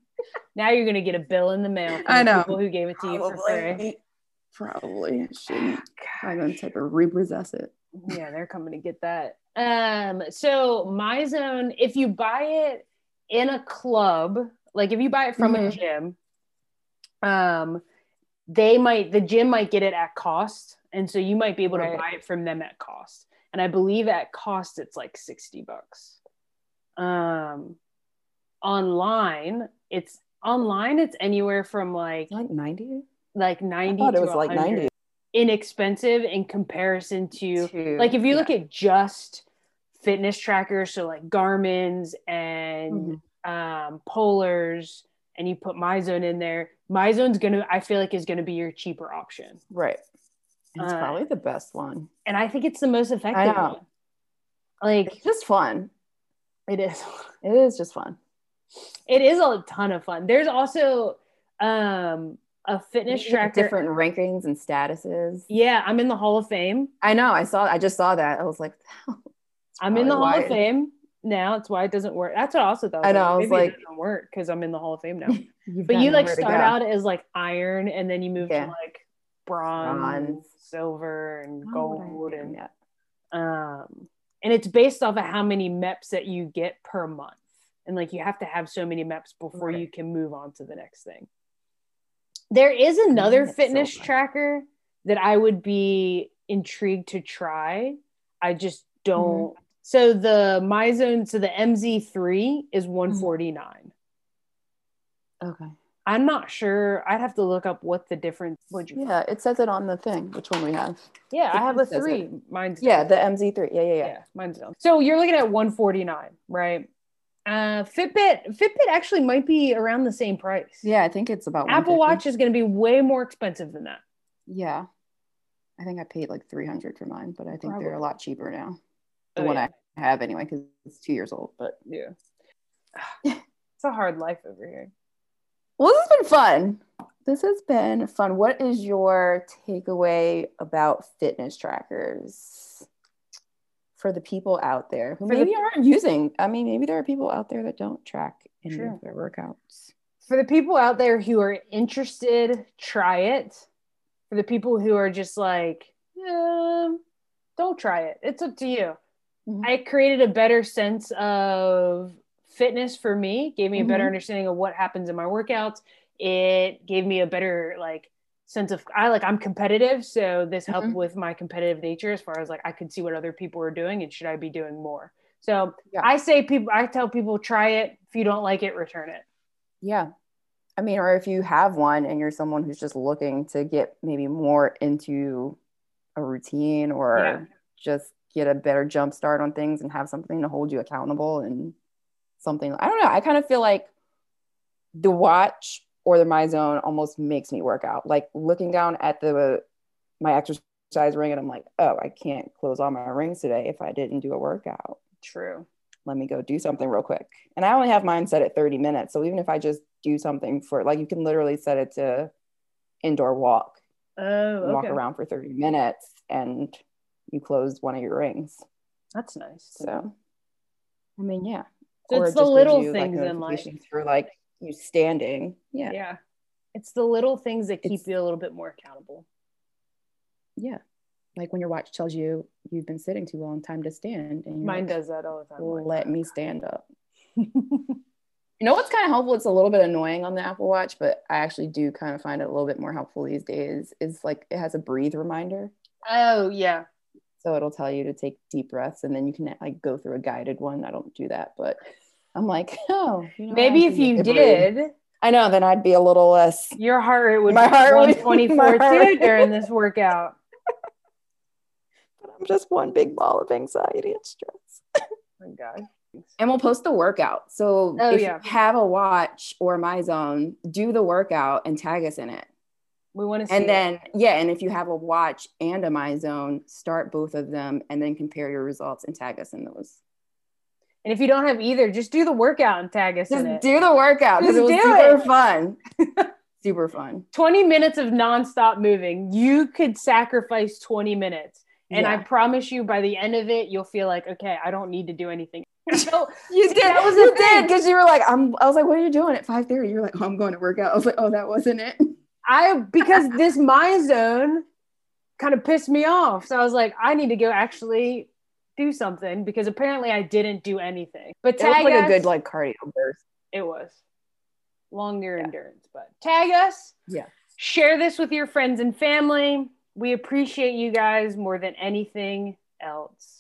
A: Now you're gonna get a bill in the mail from
B: I know.
A: people who gave it to you for free.
B: Probably. Shouldn't. I'm gonna type of repossess it.
A: yeah they're coming to get that um so MyZone if you buy it in a club like if you buy it from a
B: Mhm.
A: gym um they might the gym might get it at cost and so you might be able
B: Right.
A: to buy it from them at cost and i believe at cost it's like 60 bucks um online it's online it's anywhere from like
B: Like 90?
A: Like
B: I
A: 90
B: thought it was like 90.
A: inexpensive in comparison to
B: To-
A: like if you
B: yeah.
A: look at just fitness trackers so like Garmin's and
B: Mhm.
A: um polars and you put MyZone in there MyZone's gonna i feel like is gonna be your cheaper option
B: Right. It's
A: Uh,
B: probably the best one.
A: and i think it's the most effective one like
B: It's just fun.
A: it is
B: It is just fun.
A: it is a ton of fun there's also um a fitness tracker
B: different rankings and statuses.
A: yeah i'm in the hall of fame
B: I know. I saw. I just saw that. I was like,
A: i'm in the hall
B: why
A: of fame now it's why it doesn't work that's what i also thought
B: I know, I was like-
A: it doesn't work because i'm in the hall of fame now but you like start out as like iron and then you move
B: Yeah.
A: to like bronze,
B: Bronze.
A: silver and
B: I don't know what I
A: gold and
B: yet.
A: um and it's based off of how many MEPs that you get per month and like you have to have so many MEPs before
B: Right.
A: you can move on to the next thing there is another fitness
B: silver.
A: tracker that i would be intrigued to try i just mm-hmm. don't So the MyZone, so the MZ3 is mm-hmm. 149.
B: Okay.
A: I'm not sure. I'd have to look up what the difference would you
B: Yeah, it says it on the thing. Which one we have?
A: Yeah, I have a
B: says it.
A: three. Mine's
B: Yeah, the MZ3. Yeah, yeah,
A: yeah,
B: yeah.
A: mine's down. So you're looking at 149, right? Uh Fitbit, Fitbit actually might be around the same price.
B: Yeah, I think it's about
A: Apple Watch is going to be way more expensive than that.
B: Yeah. I think I paid like 300 for mine, but I think they're a lot cheaper now. The
A: Oh,
B: one
A: yeah.
B: I have anyway, because it's two years old. But
A: Yeah. it's a hard life over here.
B: well, this has been fun. This has been fun. What is your takeaway about fitness trackers for the people out there who
A: For the-
B: maybe aren't using? I mean, maybe there are people out there that don't track any
A: True.
B: of their workouts.
A: For the people out there who are interested, try it. For the people who are just like, um, don't try it. It's up to you.
B: Mhm.
A: I created a better sense of fitness for me, gave me a better
B: Mhm.
A: understanding of what happens in my workouts. It gave me a better like sense of I like I'm competitive, so this helped
B: Mhm.
A: with my competitive nature as far as like I could see what other people were doing and should I be doing more. So
B: Yeah.
A: I say people I tell people try it. If you don't like it, return it.
B: Yeah. I mean, or if you have one and you're someone who's just looking to get maybe more into a routine or
A: Yeah.
B: just get a better jump start on things and have something to hold you accountable and something I don't know. I kind of feel like the watch or the MyZone almost makes me work out. Like looking down at the my exercise ring and I'm like, oh, I can't close all my rings today if I didn't do a workout
A: True.
B: let me go do something real quick. And I only have mine set at 30 minutes. So even if I just do something for like you can literally set it to indoor walk,
A: Oh,
B: and walk around for 30 minutes and you close one of your rings.
A: That's nice.
B: So I mean, yeah.
A: So it's the little
B: you, like,
A: things in life.
B: for like you standing. Yeah.
A: Yeah. It's the little things that keep
B: It's-
A: you a little bit more accountable.
B: Yeah. Like when your watch tells you you've been sitting too long, time to stand. And
A: Mine
B: like,
A: does that all the time. like
B: let me stand up. You know what's kind of helpful? It's a little bit annoying on the Apple Watch, but I actually do kind of find it a little bit more helpful these days. Is like it has a breathe reminder.
A: oh yeah.
B: So it'll tell you to take deep breaths and then you can like go through a guided one. I don't do that, but I'm like, oh, you know,
A: Maybe if you
B: get to
A: did,
B: I know, then I'd be a little less.
A: your heart rate would
B: My
A: be
B: heart would-
A: 124
B: my heart
A: too during this workout.
B: But I'm just one big ball of anxiety and stress.
A: Oh my God.
B: And we'll post the workout. So
A: Oh,
B: if
A: yeah.
B: you have a watch or MyZone, do the workout and tag us in it.
A: We want to see.
B: and
A: it.
B: then yeah and if you have a watch and a MyZone start both of them and then compare your results and tag us in those
A: and if you don't have either, just do the workout and tag us
B: just
A: in it.
B: do the workout because it was super
A: it.
B: fun super fun
A: 20 minutes of nonstop moving. You could sacrifice 20 minutes. And I promise you, by the end of it, you'll feel like, okay, I don't need to do anything. So
B: you did
A: That was
B: you did because you were like i'm i was like what are you doing at 5 30 you're like oh i'm going to work out i was like oh that wasn't it
A: I because this MyZone kind of pissed me off. So I was like, I need to go actually do something because apparently I didn't do anything. But
B: it was like
A: us,
B: a good like cardio burst
A: it was longer
B: Yeah.
A: endurance. But tag us,
B: yeah
A: share this with your friends and family. We appreciate you guys more than anything else.